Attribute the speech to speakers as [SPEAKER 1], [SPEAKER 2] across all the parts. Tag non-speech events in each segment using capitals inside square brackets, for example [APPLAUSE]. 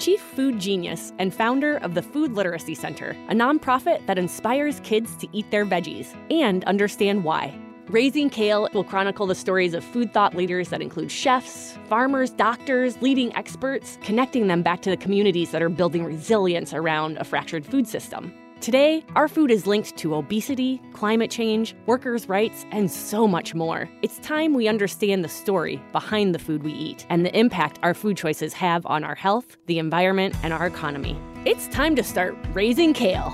[SPEAKER 1] Chief Food Genius and founder of the Food Literacy Center, a nonprofit that inspires kids to eat their veggies and understand why. Raising Kale will chronicle the stories of food thought leaders that include chefs, farmers, doctors, leading experts, connecting them back to the communities that are building resilience around a fractured food system. Today, our food is linked to obesity, climate change, workers' rights, and so much more. It's time we understand the story behind the food we eat and the impact our food choices have on our health, the environment, and our economy. It's time to start raising kale.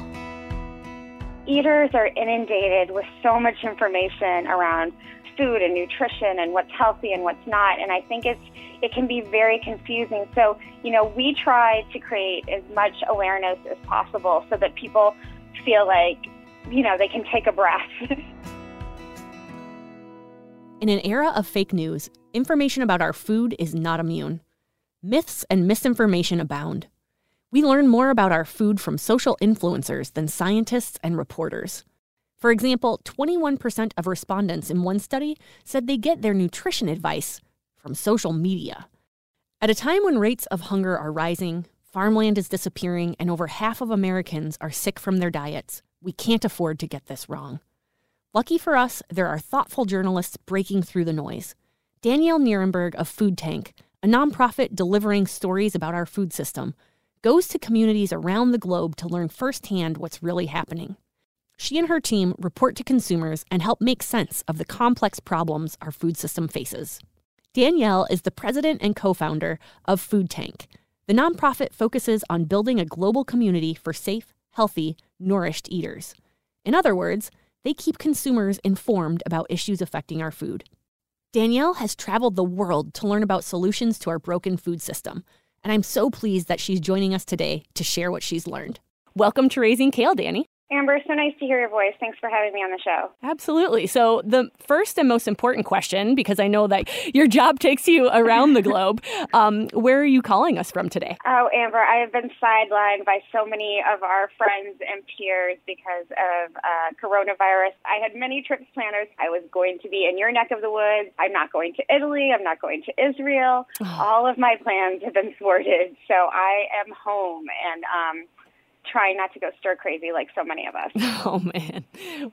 [SPEAKER 2] Eaters are inundated with so much information around food and nutrition and what's healthy and what's not, and I think it's it can be very confusing. So, you know, we try to create as much awareness as possible so that people feel like, you know, they can take a breath. [LAUGHS]
[SPEAKER 1] In an era of fake news, information about our food is not immune. Myths and misinformation abound. We learn more about our food from social influencers than scientists and reporters. For example, 21% of respondents in one study said they get their nutrition advice from social media. At a time when rates of hunger are rising, farmland is disappearing, and over half of Americans are sick from their diets, we can't afford to get this wrong. Lucky for us, there are thoughtful journalists breaking through the noise. Danielle Nierenberg of Food Tank, a nonprofit delivering stories about our food system, goes to communities around the globe to learn firsthand what's really happening. She and her team report to consumers and help make sense of the complex problems our food system faces. Danielle is the president and co founder of Food Tank. The nonprofit focuses on building a global community for safe, healthy, nourished eaters. In other words, they keep consumers informed about issues affecting our food. Danielle has traveled the world to learn about solutions to our broken food system, and I'm so pleased that she's joining us today to share what she's learned. Welcome to Raising Kale, Danny.
[SPEAKER 2] Amber, so nice to hear your voice. Thanks for having me on the show.
[SPEAKER 1] Absolutely. So, the first and most important question, because I know that your job [LAUGHS] takes you around the globe, [LAUGHS] um, where are you calling us from today?
[SPEAKER 2] Oh, Amber, I have been sidelined by so many of our friends and peers because of uh, coronavirus. I had many trips planned. I was going to be in your neck of the woods. I'm not going to Italy. I'm not going to Israel. Oh. All of my plans have been thwarted. So, I am home and, um, trying not to go stir crazy like so many of us. [LAUGHS]
[SPEAKER 1] Oh man.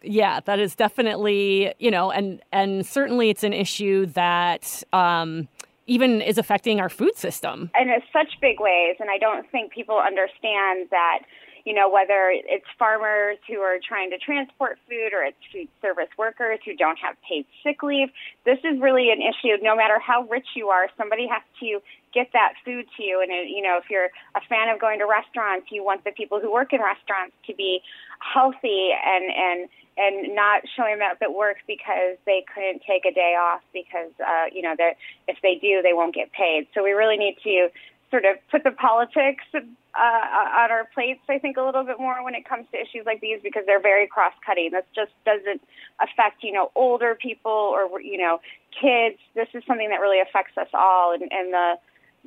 [SPEAKER 1] Yeah, that is definitely, you know, and and certainly it's an issue that um even is affecting our food system.
[SPEAKER 2] And in such big ways and I don't think people understand that you know, whether it's farmers who are trying to transport food or it's food service workers who don't have paid sick leave. This is really an issue. No matter how rich you are, somebody has to get that food to you. And, it, you know, if you're a fan of going to restaurants, you want the people who work in restaurants to be healthy and, and, and not showing up at work because they couldn't take a day off because, uh, you know, that if they do, they won't get paid. So we really need to sort of put the politics uh, on our plates, I think, a little bit more when it comes to issues like these because they're very cross-cutting. This just doesn't affect, you know, older people or, you know, kids. This is something that really affects us all. And, and the,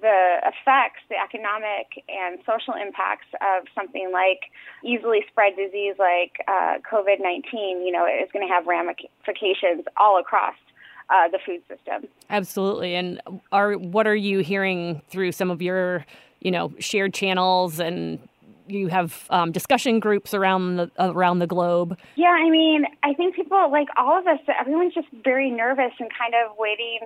[SPEAKER 2] the effects, the economic and social impacts of something like easily spread disease like uh, COVID-19, you know, is going to have ramifications all across uh, the food system.
[SPEAKER 1] Absolutely. And are what are you hearing through some of your, you know, shared channels and you have um, discussion groups around the around the globe.
[SPEAKER 2] Yeah, I mean, I think people like all of us. Everyone's just very nervous and kind of waiting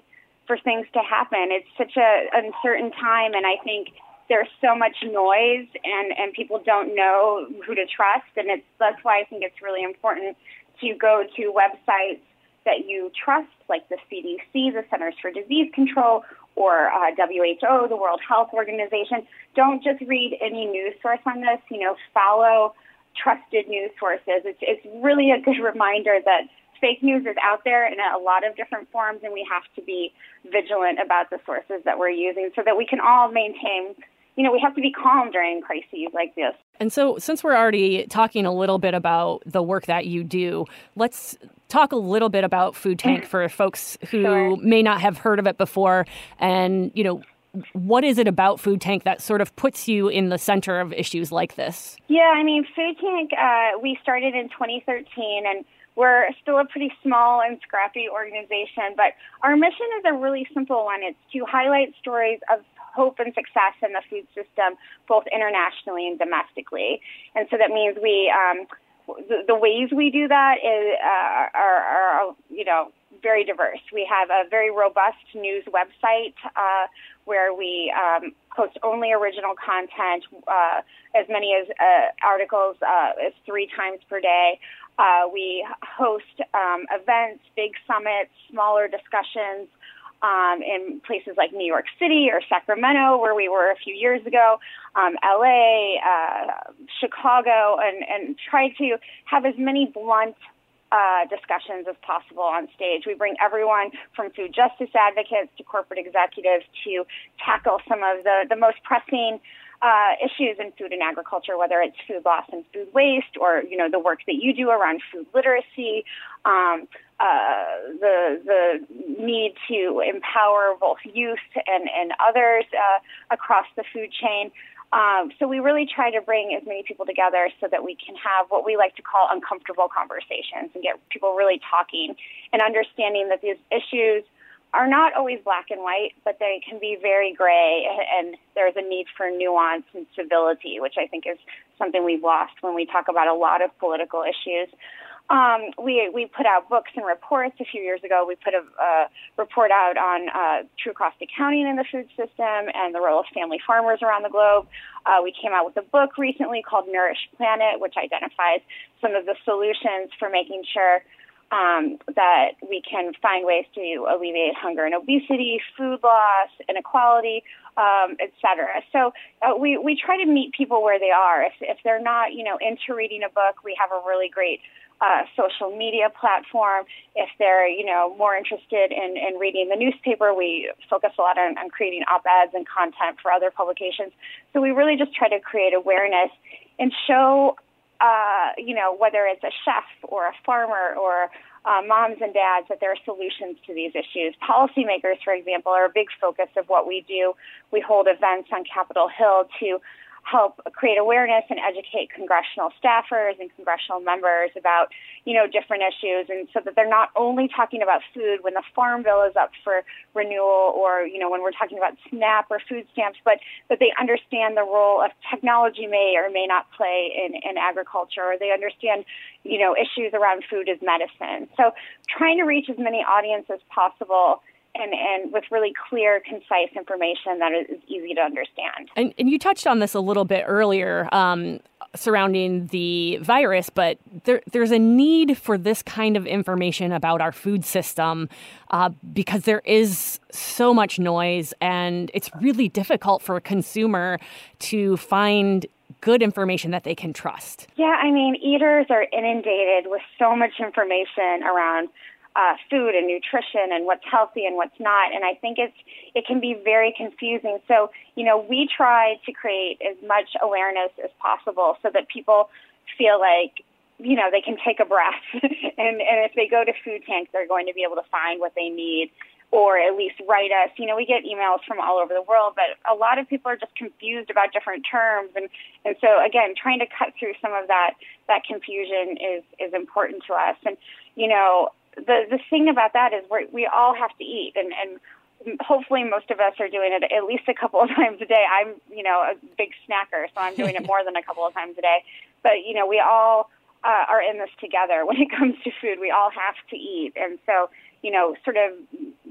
[SPEAKER 2] for things to happen. It's such a uncertain time, and I think there's so much noise, and and people don't know who to trust, and it's that's why I think it's really important to go to websites that you trust, like the CDC, the Centers for Disease Control, or uh, WHO, the World Health Organization. Don't just read any news source on this. You know, follow trusted news sources. It's, it's really a good [LAUGHS] reminder that fake news is out there in a lot of different forms, and we have to be vigilant about the sources that we're using so that we can all maintain you know, we have to be calm during crises like this.
[SPEAKER 1] And so, since we're already talking a little bit about the work that you do, let's talk a little bit about Food Tank [CLEARS THROAT] for folks who sure. may not have heard of it before. And, you know, what is it about Food Tank that sort of puts you in the center of issues like this?
[SPEAKER 2] Yeah, I mean, Food Tank, uh, we started in 2013 and we're still a pretty small and scrappy organization, but our mission is a really simple one. It's to highlight stories of hope and success in the food system, both internationally and domestically. And so that means we, um, the, the ways we do that is, uh, are, are, you know, very diverse. We have a very robust news website uh, where we um, post only original content, uh, as many as uh, articles uh, as three times per day. Uh, we host um, events, big summits, smaller discussions um, in places like New York City or Sacramento, where we were a few years ago, um, LA, uh, Chicago, and, and try to have as many blunt uh, discussions as possible on stage. We bring everyone from food justice advocates to corporate executives to tackle some of the, the most pressing uh, issues in food and agriculture, whether it's food loss and food waste, or you know the work that you do around food literacy, um, uh, the the need to empower both youth and and others uh, across the food chain. Um, so we really try to bring as many people together so that we can have what we like to call uncomfortable conversations and get people really talking and understanding that these issues are not always black and white, but they can be very gray, and there's a need for nuance and civility, which I think is something we've lost when we talk about a lot of political issues. Um, we we put out books and reports a few years ago. We put a, report out on uh, true cost accounting in the food system and the role of family farmers around the globe. Uh, we came out with a book recently called Nourished Planet, which identifies some of the solutions for making sure um, that we can find ways to alleviate hunger and obesity, food loss, inequality, um, et cetera. So uh, we, we try to meet people where they are. If, if they're not, you know, into reading a book, we have a really great uh, social media platform. If they're, you know, more interested in, in reading the newspaper, we focus a lot on, on creating op-eds and content for other publications. So we really just try to create awareness and show, uh, you know, whether it's a chef or a farmer or uh, moms and dads that there are solutions to these issues. Policymakers, for example, are a big focus of what we do. We hold events on Capitol Hill to help create awareness and educate congressional staffers and congressional members about, you know, different issues and so that they're not only talking about food when the farm bill is up for renewal or, you know, when we're talking about SNAP or food stamps, but that they understand the role of technology may or may not play in, in agriculture or they understand, you know, issues around food as medicine. So trying to reach as many audiences as possible and, and with really clear, concise information that is easy to understand.
[SPEAKER 1] And, and you touched on this a little bit earlier um, surrounding the virus, but there, there's a need for this kind of information about our food system uh, because there is so much noise and it's really difficult for a consumer to find good information that they can trust.
[SPEAKER 2] Yeah, I mean, eaters are inundated with so much information around uh, food and nutrition and what's healthy and what's not. And I think it's it can be very confusing. So you know, we try to create as much awareness as possible so that people feel like you know they can take a breath, [LAUGHS] and and if they go to Food Tank, they're going to be able to find what they need. Or at least write us. You know, we get emails from all over the world, but a lot of people are just confused about different terms, and and so again, trying to cut through some of that that confusion is is important to us. And you know, the the thing about that is we we all have to eat, and and hopefully most of us are doing it at least a couple of [LAUGHS] times a day. I'm, you know, a big snacker, so I'm doing it more than a couple of times a day. But, you know, we all uh, are in this together. When it comes to food, we all have to eat. And so, you know, sort of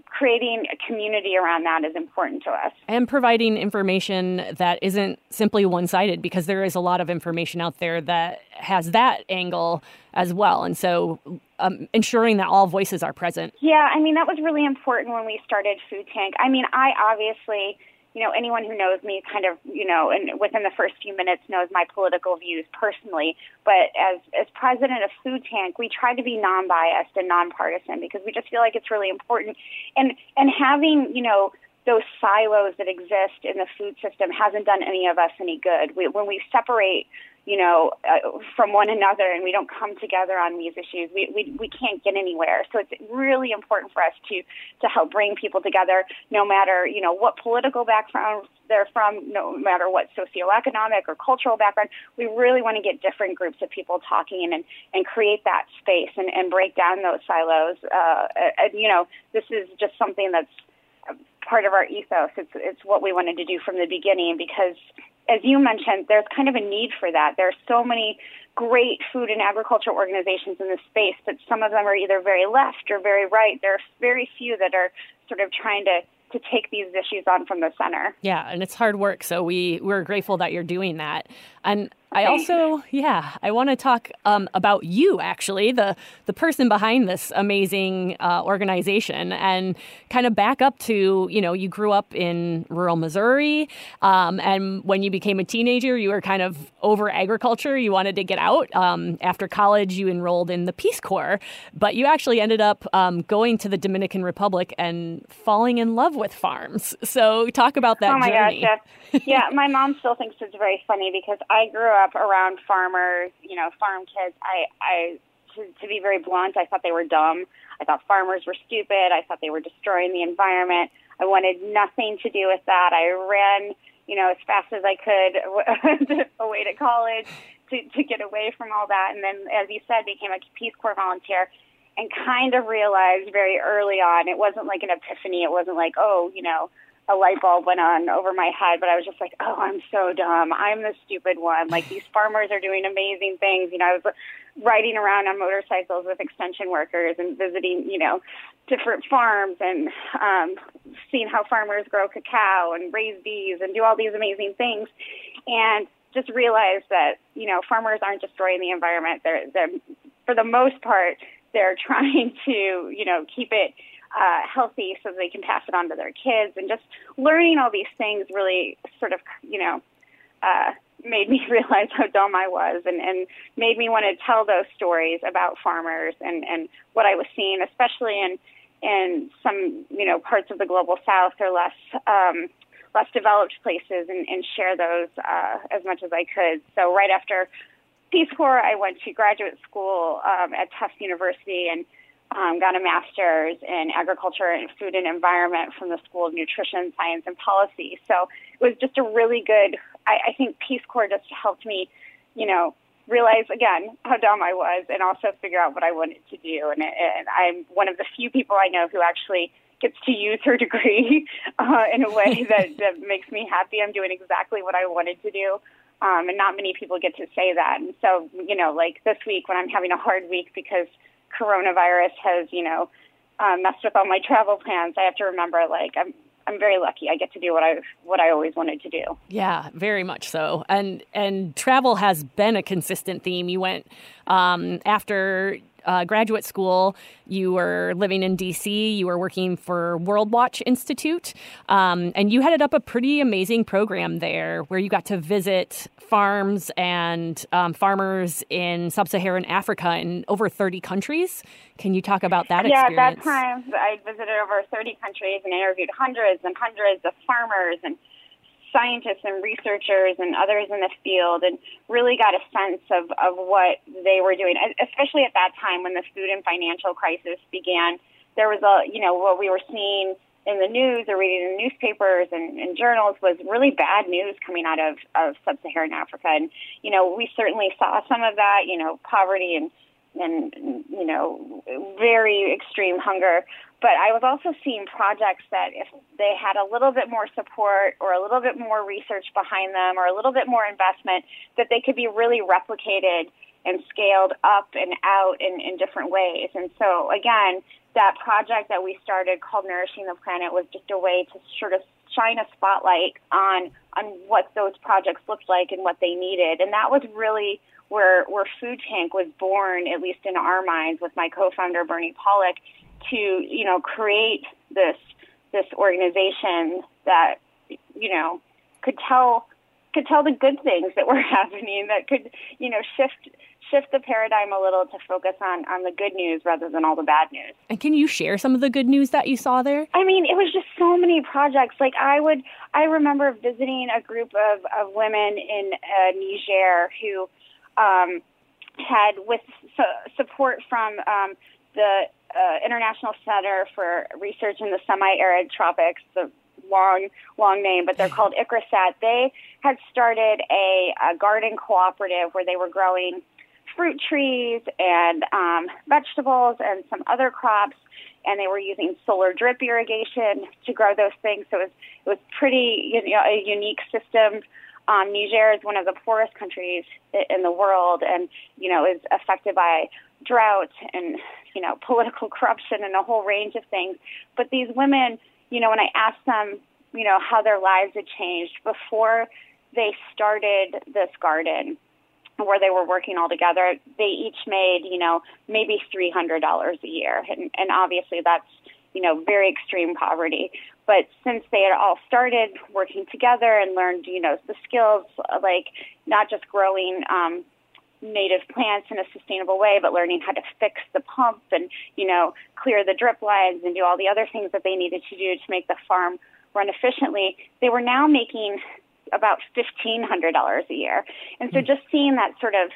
[SPEAKER 2] creating a community around that is important to us.
[SPEAKER 1] And providing information that isn't simply one sided because there is a lot of information out there that has that angle as well. And so um, ensuring that all voices are present.
[SPEAKER 2] Yeah, I mean, that was really important when we started Food Tank. I mean, I obviously you know, anyone who knows me kind of, you know, and within the first few minutes knows my political views personally. But as as president of Food Tank, we try to be non-biased and nonpartisan because we just feel like it's really important. And and having, you know, those silos that exist in the food system hasn't done any of us any good. We, when we separate you know, uh, from one another and we don't come together on these issues, we, we, we can't get anywhere. So it's really important for us to, to help bring people together, no matter, you know, what political background they're from, no matter what socioeconomic or cultural background. We really want to get different groups of people talking and, and create that space and, and break down those silos. Uh, and, you know, this is just something that's part of our ethos. It's, it's what we wanted to do from the beginning because as you mentioned, there's kind of a need for that. There are so many great food and agriculture organizations in this space, but some of them are either very left or very right. There are very few that are sort of trying to to take these issues on from the center.
[SPEAKER 1] Yeah, and it's hard work. So we we're grateful that you're doing that. And I also, yeah, I want to talk um, about you actually, the the person behind this amazing uh, organization, and kind of back up to you know you grew up in rural Missouri, um, and when you became a teenager, you were kind of over agriculture. You wanted to get out. Um, after college, you enrolled in the Peace Corps, but you actually ended up um, going to the Dominican Republic and falling in love with farms. So talk about that.
[SPEAKER 2] Oh my
[SPEAKER 1] journey.
[SPEAKER 2] gosh, yeah. [LAUGHS] My mom still thinks it's very funny because I grew up around farmers, you know, farm kids. I, I, to, to be very blunt, I thought they were dumb. I thought farmers were stupid. I thought they were destroying the environment. I wanted nothing to do with that. I ran, you know, as fast as I could [LAUGHS] away to college to, to get away from all that. And then, as you said, became a Peace Corps volunteer and kind of realized very early on, it wasn't like an epiphany. It wasn't like, oh, you know, a light bulb went on over my head, but I was just like, oh, I'm so dumb. I'm the stupid one. Like these farmers are doing amazing things. You know, I was riding around on motorcycles with extension workers and visiting, you know, different farms and um, seeing how farmers grow cacao and raise bees and do all these amazing things. And just realized that, you know, farmers aren't destroying the environment. They're, they're for the most part, they're [LAUGHS] trying to, you know, keep it uh, healthy so they can pass it on to their kids. And just learning all these things really sort of, you know, uh, made me [LAUGHS] realize how dumb I was and, and made me want to tell those stories about farmers and, and what I was seeing, especially in, in some, you know, parts of the global south or less, um, less developed places and, and share those uh, as much as I could. So right after Peace Corps, I went to graduate school um, at Tufts University and um, got a master's in agriculture and food and environment from the School of Nutrition, Science, and Policy. So it was just a really good, I, I think Peace Corps just helped me, you know, realize again how dumb I was and also figure out what I wanted to do. And, and I'm one of the few people I know who actually gets to use her [LAUGHS] degree uh, in a way [LAUGHS] that, that makes me happy. I'm doing exactly what I wanted to do. Um, and not many people get to say that. And so, you know, like this week when I'm having a hard week because – coronavirus has, you know, um, messed with all my travel plans, I have to remember like I'm I'm very lucky. I get to do what I what I always wanted to do.
[SPEAKER 1] Yeah, very much so. And and travel has been a consistent theme. You went um, after uh, graduate school, you were living in DC, you were working for Worldwatch Institute, um, and you headed up a pretty amazing program there where you got to visit farms and um, farmers in sub Saharan Africa in over 30 countries. Can you talk about that
[SPEAKER 2] yeah,
[SPEAKER 1] experience?
[SPEAKER 2] at that time, I visited over 30 countries and interviewed hundreds and hundreds of farmers and scientists and researchers and others in the field and really got a sense of, of what they were doing, especially at that time when the food and financial crisis began. There was a, you know, what we were seeing in the news or reading in newspapers and, and journals was really bad news coming out of, of sub-Saharan Africa. And, you know, we certainly saw some of that, you know, poverty and and you know very extreme hunger. But I was also seeing projects that if they had a little bit more support or a little bit more research behind them or a little bit more investment, that they could be really replicated and scaled up and out in, in different ways. And so again, that project that we started called Nourishing the Planet was just a way to sort of shine a spotlight on on what those projects looked like and what they needed. And that was really where where Food Tank was born, at least in our minds, with my co-founder Bernie Pollack, to you know create this this organization that you know could tell could tell the good things that were [LAUGHS] happening that could you know shift shift the paradigm a little to focus on on the good news rather than all the bad news.
[SPEAKER 1] And can you share some of the good news that you saw there?
[SPEAKER 2] I mean, it was just so many projects. Like I would, I remember visiting a group of of women in uh, Niger who um, had, with su- support from um, the uh, International Center for Research in the Semi-Arid Tropics, the long, long name, but they're [LAUGHS] called ICRISAT. They had started a, a garden cooperative where they were growing fruit trees and um, vegetables and some other crops, and they were using solar drip irrigation to grow those things. So it was it was pretty you know a unique system. Um, Niger is one of the poorest countries in the world, and you know is affected by drought and you know [LAUGHS] political corruption and a whole range of things. But these women, you know, when I asked them, you know, how their lives had changed before they started this garden where they were working all together, they each made, you know, maybe $300 a year. And, and obviously that's, you know, very extreme poverty. But since they had all started working together and learned, you know, the skills like not just growing um, native plants in a sustainable way, but learning how to fix the pump and, you know, clear the drip lines and do all the other things that they needed to do to make the farm run efficiently, they were now making about fifteen hundred dollars a year. And so hmm. just seeing that sort of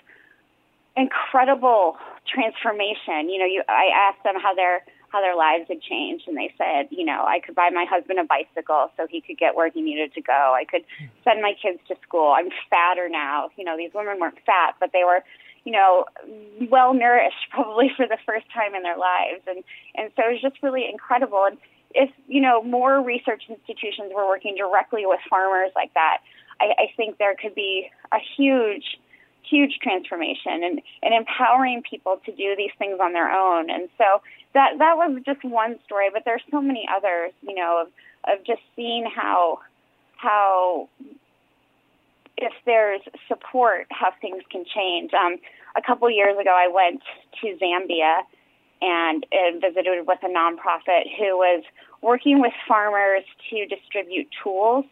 [SPEAKER 2] incredible transformation, you know, you I asked them how their how their lives had changed and they said, you know, I could buy my husband a bicycle so he could get where he needed to go. I could send my kids to school. I'm fatter now. You know, these women weren't fat, but they were you know, well nourished [LAUGHS] probably for the first time in their lives. And, and so it was just really incredible. And if you know more research institutions were working directly with farmers like that, I, I think there could be a huge, huge transformation and, and empowering people to do these things on their own. And so that that was just one story, but there's so many others, you know, of of just seeing how how if there's support, how things can change. Um, a couple years ago, I went to Zambia and, and visited with a nonprofit who was working with farmers to distribute tools.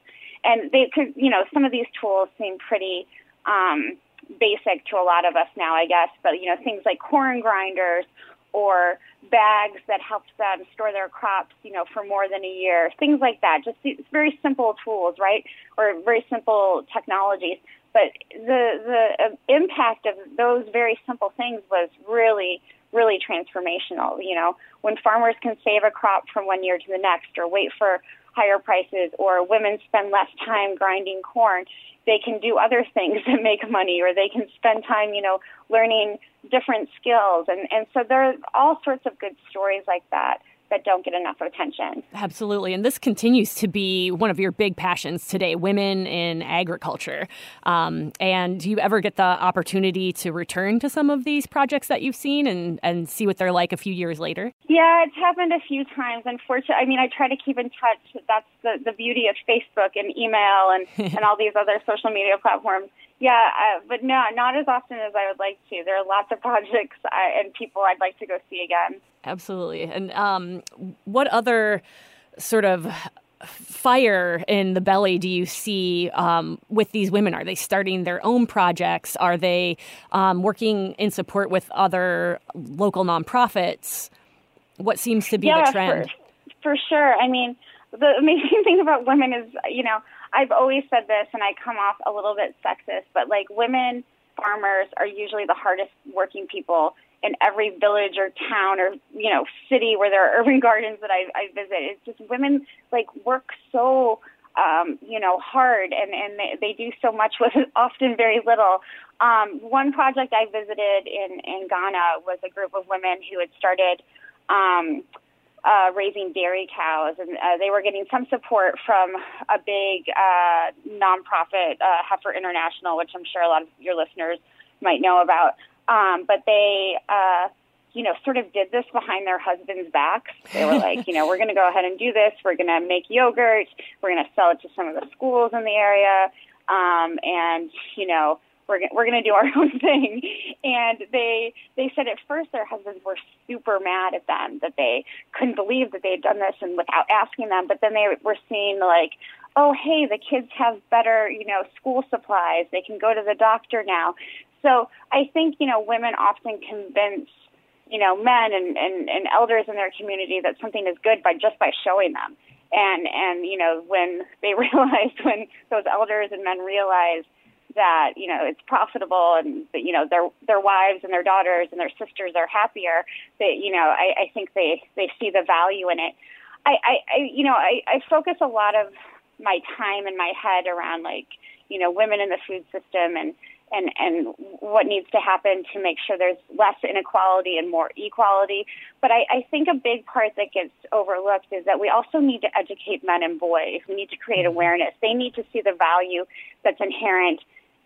[SPEAKER 2] And they could, you know, some of these tools seem pretty um, basic to a lot of us now, I guess, but, you know, things like corn grinders or bags that help them store their crops, you know, for more than a year, things like that. Just these very simple tools, right? Or very simple technologies. But the the uh, impact of those very simple things was really really transformational. You know, when farmers can save a crop from one year to the next or wait for higher prices or women spend less time grinding corn, they can do other things [LAUGHS] that make money or they can spend time, you know, learning different skills. And, and so there are all sorts of good stories like that that don't get enough attention.
[SPEAKER 1] Absolutely. And this continues to be one of your big passions today women in agriculture. Um, and do you ever get the opportunity to return to some of these projects that you've seen and, and see what they're like a few years later?
[SPEAKER 2] Yeah, it's happened a few times. Unfortunately, I mean, I try to keep in touch. That's the, the beauty of Facebook and email and, [LAUGHS] and all these other social media platforms. Yeah, uh, but no, not as often as I would like to. There are lots of projects I, and people I'd like to go see again.
[SPEAKER 1] Absolutely. And um, what other sort of fire in the belly do you see um, with these women? Are they starting their own projects? Are they um, working in support with other local nonprofits? What seems to be
[SPEAKER 2] yeah,
[SPEAKER 1] the trend?
[SPEAKER 2] For, for sure. I mean, the amazing [LAUGHS] thing about women is, you know, I've always said this, and I come off a little bit sexist, but like women farmers are usually the hardest working people in every village or town or you know city where there are [LAUGHS] urban gardens that I, I visit. It's just women like work so um, you know, hard and, and they, they do so much with [LAUGHS] often very little. Um, one project I visited in, in Ghana was a group of women who had started um, uh, raising dairy cows, and uh, they were getting some support from a big uh, nonprofit, uh, Heifer International, which I'm sure a lot of your listeners might know about. Um, but they, uh, you know, sort of did this behind their husbands' backs. They were like, you know, we're going to go ahead and do this. We're going to make yogurt. We're going to sell it to some of the schools in the area. Um, and, you know, we're, we're going to do our [LAUGHS] own thing. And they, they said at first their husbands were super mad at them that they couldn't believe that they had done this and without asking them. But then they were seeing like, oh, hey, the kids have better, you know, school supplies. They can go to the doctor now. So I think, you know, women often convince you know, men and, and, and elders in their community that something is good by just by showing them. And, and, you know, when they [LAUGHS] realize, when those elders and men realize that, you know, it's profitable and that, you know, their, their wives and their daughters and their sisters are happier, that, you know, I, I think they, they see the value in it. I, I, I you know, I, I focus a lot of my time in my head around like, you know, women in the food system and, and, and what needs to happen to make sure there's less inequality and more equality. But I, I think a big part that gets overlooked is that we also need to educate men and boys. We need to create mm-hmm. awareness. They need to see the value that's inherent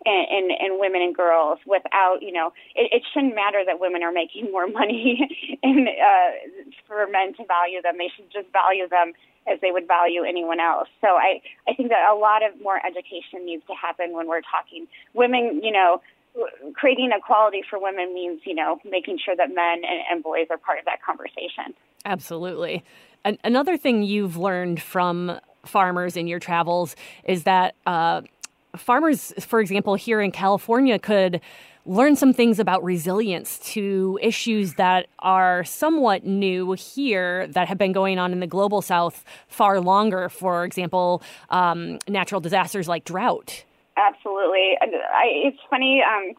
[SPEAKER 2] in, in, in women and girls without, you know, it, it shouldn't matter that women are making more [LAUGHS] money and uh, for men to value them. They should just value them as they would value anyone else. So I, I think that a lot of more education needs to happen when we're talking women, you know, creating equality for women means, you know, making sure that men and, and boys are part of that conversation.
[SPEAKER 1] Absolutely. And another thing you've learned from farmers in your travels is that uh, farmers, for example, here in California could learn some things about resilience to issues that are somewhat new here that have been going on in the global south far longer. For example, um, natural disasters like drought.
[SPEAKER 2] Absolutely. I, it's funny. Um,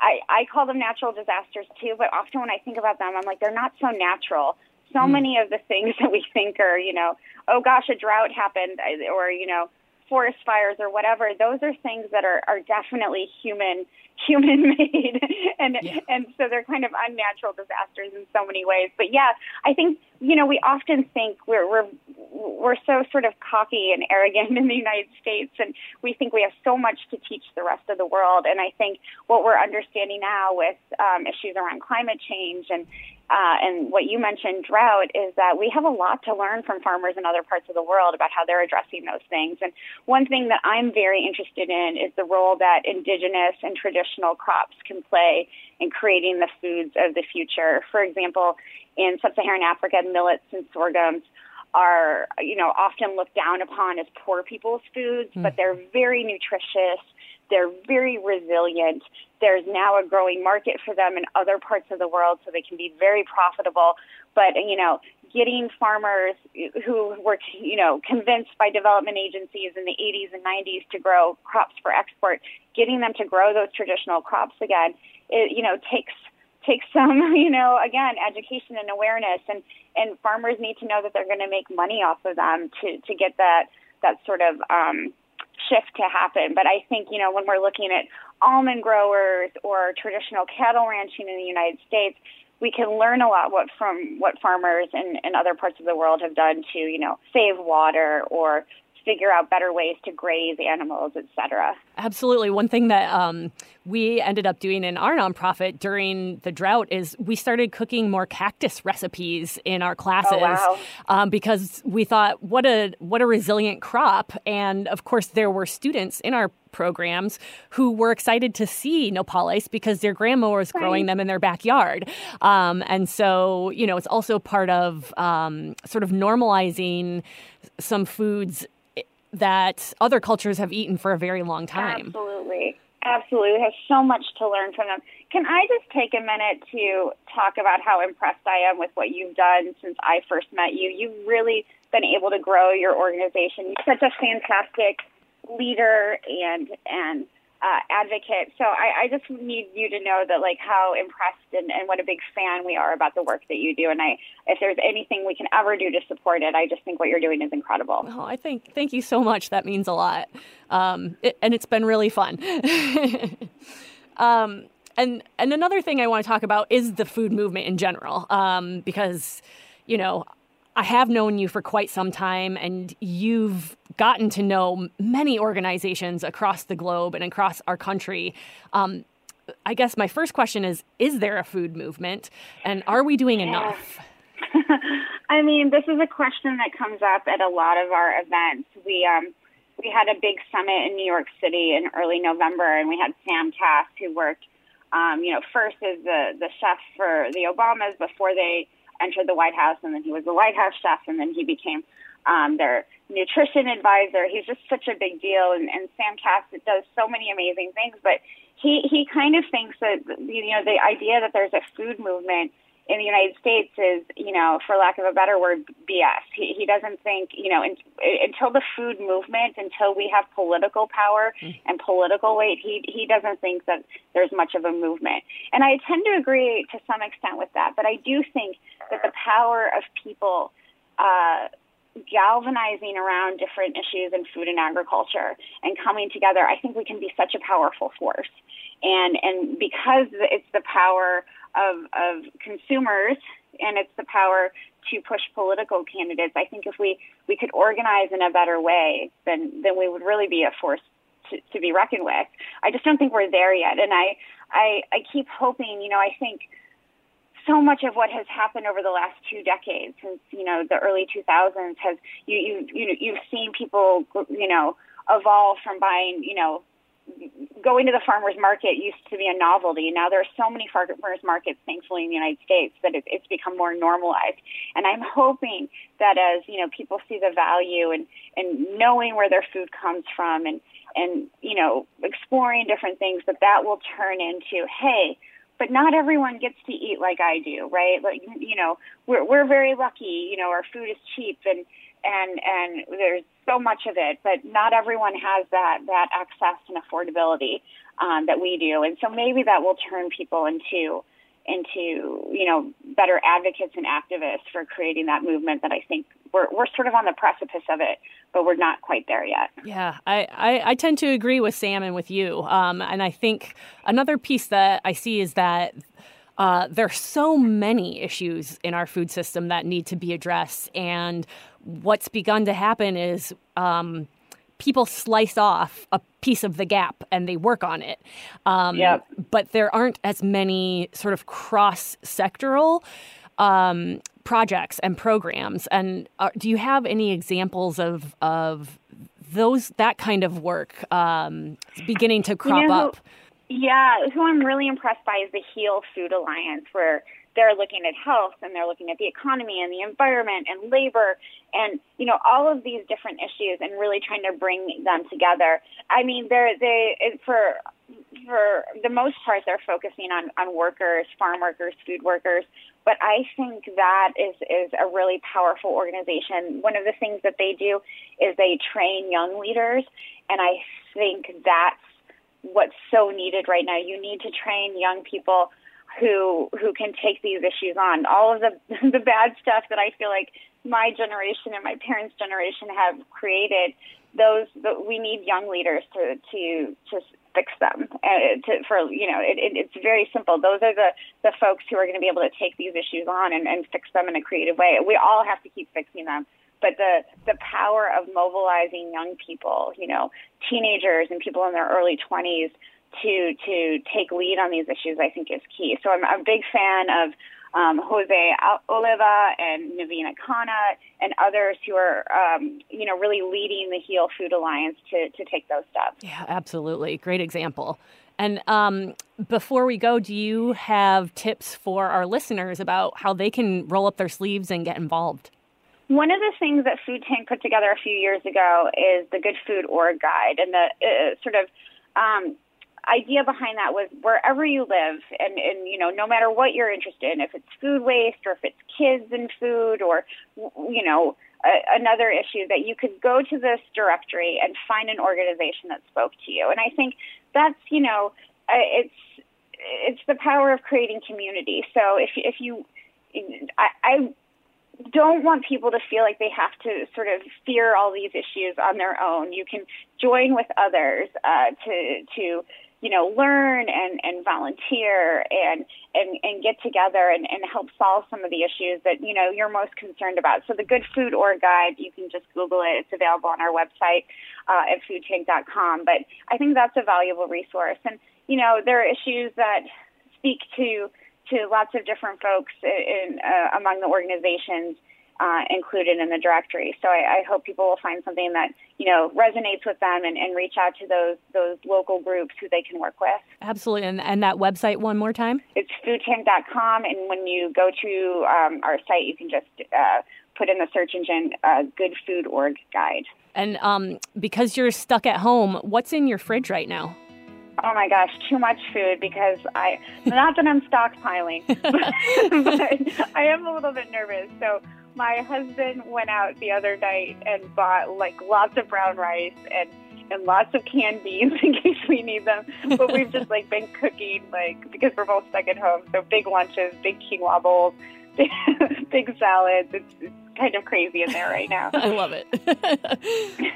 [SPEAKER 2] I, I call them natural disasters too, but often when I think about them, I'm like, they're not so natural. So mm. many of the things [LAUGHS] that we think are, you know, oh gosh, a drought happened, or, you know, forest fires or whatever, those are things that are, are definitely human [LAUGHS] human made [LAUGHS] and yeah. and so they're kind of unnatural disasters in so many ways. But yeah, I think you know we often think we're we're we're so sort of cocky and arrogant [LAUGHS] in the United States, and we think we have so much to teach the rest of the world. And I think what we're understanding now with um, issues around climate change and uh, and what you mentioned, drought, is that we have a lot to learn from farmers in other parts of the world about how they're addressing those things. And one thing that I'm very interested in is the role that indigenous and traditional crops can play in creating the foods of the future. For example, in sub-Saharan Africa, millets and sorghums are, you know, often looked down upon as poor people's foods, mm. but they're very nutritious they're very resilient. There's now a growing market for them in other parts of the world, so they can be very profitable. But, you know, getting farmers who were, you know, convinced by development agencies in the 80s and 90s to grow crops for export, getting them to grow those traditional crops again, it, you know, takes takes some, [LAUGHS] you know, again, education and awareness, and and farmers need to know that they're going to make money off of them to to get that that sort of um, shift to happen. But I think, you know, when we're looking at almond growers or traditional cattle ranching in the United States, we can learn a lot what from what farmers in, in other parts of the world have done to, you know, save water or figure out better ways to graze animals, et cetera.
[SPEAKER 1] Absolutely. One thing that um, we ended up doing in our nonprofit during the drought is we started cooking more cactus recipes in our classes oh,
[SPEAKER 2] wow.
[SPEAKER 1] um, because we thought what a what a resilient crop, and of course there were students in our programs who were excited to see nopales because their grandma was growing them in their backyard. Um, and so, you know, it's also part of um, sort of normalizing some foods that other cultures have eaten for a very long time.
[SPEAKER 2] Absolutely. Absolutely. We have so much to learn from them. Can I just take a minute to talk about how impressed I am with what you've done since I first met you? You've really been able to grow your organization. You're such a fantastic leader and and uh, advocate. So I, I just need you to know that like how impressed and, and what a big fan we are about the work that you do. And I, if there's anything we can ever do to support it, I just think what you're doing is incredible.
[SPEAKER 1] Oh, I think thank you so much. That means a lot, um, it, and it's been really fun. [LAUGHS] um, and and another thing I want to talk about is the food movement in general, um, because you know I have known you for quite some time, and you've gotten to know many organizations across the globe and across our country. Um, I guess my first question is Is there a food movement, and are we doing enough? [LAUGHS]
[SPEAKER 2] I mean, this is a question that comes up at a lot of our events. We, um, we had a big summit in New York City in early November, and we had Sam Kass, who worked, um, you know, first as the, the chef for the Obamas before they entered the White House, and then he was the White House chef, and then he became um, their nutrition advisor. He's just such a big deal, and, and Sam Kass does so many amazing things. But he he kind of thinks that you know the idea that there's a food movement in the United States is, you know, for lack of a better word, BS. He, he doesn't think, you know, in, until the food movement, until we have political power mm. and political weight, he he doesn't think that there's much of a movement. And I tend to agree to some extent with that, but I do think that the power of people. Uh, galvanizing around different issues in food and agriculture and coming together, I think we can be such a powerful force. And and because it's the power of of consumers and it's the power to push political candidates, I think if we we could organize in a better way, then then we would really be a force to, to be reckoned with. I just don't think we're there yet, and I I I keep hoping. You know, I think so much of what has happened over the last two decades, since you know the early 2000s, has you you you you've seen people you know evolve from buying you know going to the farmers market used to be a novelty. Now there are so many farmers markets, thankfully, in the United States that it, it's become more normalized. And I'm hoping that as you know people see the value and and knowing where their food comes from and and you know exploring different things, that that will turn into hey but not everyone gets to eat like I do, right? Like you know, we're we're very lucky. You know, our food is cheap and and and there's so much of it, but not everyone has that that access and affordability um, that we do, and so maybe that will turn people into into you know better advocates and activists for creating that movement that I think we're we're sort of on the precipice of it, but we're not quite there yet.
[SPEAKER 1] Yeah, I I, I tend to agree with Sam and with you, um, and I think another piece that I see is that. Uh, there are so many issues in our food system that need to be addressed, and what's begun to happen is um, people slice off a piece of the gap and they work on it. Um,
[SPEAKER 2] yep.
[SPEAKER 1] But there aren't as many sort of cross sectoral um, projects and programs. And uh, do you have any examples of of those that kind of work um, beginning to crop
[SPEAKER 2] you know,
[SPEAKER 1] up?
[SPEAKER 2] Yeah, who I'm really impressed by is the Heal Food Alliance, where they're looking at health and they're looking at the economy and the environment and labor and you know all of these different issues and really trying to bring them together. I mean, they're they for for the most part they're focusing on on workers, farm workers, food workers. But I think that is is a really powerful organization. One of the things that they do is they train young leaders, and I think that's what's so needed right now. You need to train young people who who can take these issues on. All of the [LAUGHS] the bad stuff that I feel like my generation and my parents' generation have created, those the, we need young leaders to to to fix them. Uh, to, for you know, it, it, it's very simple. Those are the the folks who are going to be able to take these issues on and, and fix them in a creative way. We all have to keep fixing them. But the the power of mobilizing young people, you know, teenagers and people in their early 20s to to take lead on these issues, I think is key. So I'm a big fan of um, Jose Oliva and Navina Khanna and others who are, um, you know, really leading the Heal Food Alliance to, to take those steps.
[SPEAKER 1] Yeah, absolutely. Great example. And um, before we go, do you have tips for our listeners about how they can roll up their sleeves and get involved?
[SPEAKER 2] One of the things that Food Tank put together a few years ago is the Good Food Org Guide, and the uh, sort of um, idea behind that was wherever you live and, and you know no matter what you're interested in if it's food waste or if it's kids and food or you know another issue that you could go to this directory and find an organization that spoke to you. And I think that's, you know, uh, it's it's the power of creating community. So if if you, I, I don't want people to feel like they have to sort of fear all these issues on their own. You can join with others uh, to to you know, learn and, and volunteer and, and, and get together and, and help solve some of the issues that, you know, you're most concerned about. So the Good Food Org Guide, you can just Google it. It's available on our website uh, at foodtank.com. But I think that's a valuable resource. And, you know, there are issues that speak to, to lots of different folks in, uh, among the organizations uh, included in the directory. So I, I, hope people will find something that you know resonates with them and, and, reach out to those those local groups who they can work with.
[SPEAKER 1] Absolutely, and, and that website one more time.
[SPEAKER 2] It's foodtank.com, and when you go to um, our site, you can just uh, put in the search engine uh, "Good Food Org Guide."
[SPEAKER 1] And um, because you're stuck at home, what's in your fridge right now?
[SPEAKER 2] Oh my gosh, too much food because I, not that I'm [LAUGHS] stockpiling, but, [LAUGHS] but I am a little bit nervous. So my husband went out the other night and bought like lots of brown rice and and lots of canned [LAUGHS] beans in case we need them. But we've just like been cooking like because we're both stuck at home, so big lunches, big quinoa bowls, big, [LAUGHS] big salads. It's, it's kind of crazy in there right now. [LAUGHS]
[SPEAKER 1] I love it.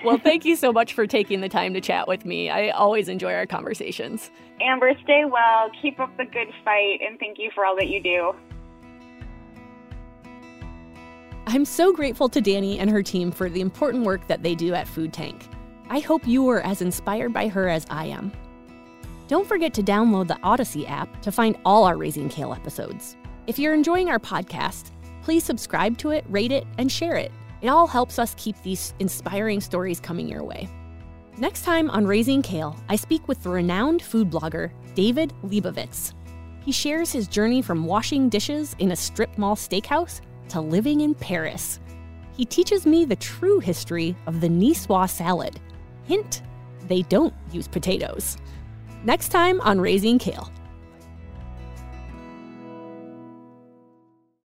[SPEAKER 1] well, thank you so much for taking the time to chat with me. I always enjoy our conversations.
[SPEAKER 2] Amber, stay well, keep up the good fight, and thank you for all that you do.
[SPEAKER 1] I'm so grateful to Dani and her team for the important work that they do at Food Tank. I hope you are as inspired by her as I am. Don't forget to download the Odyssey app to find all our Raising Kale episodes. If you're enjoying our podcast, please subscribe to it, rate it, and share it. It all helps us keep these inspiring stories coming your way. Next time on Raising Kale, I speak with the renowned food blogger David Lebovitz. He shares his journey from washing dishes in a strip mall steakhouse to living in Paris. He teaches me the true history of the Niçoise salad. Hint, they don't use potatoes. Next time on Raising Kale.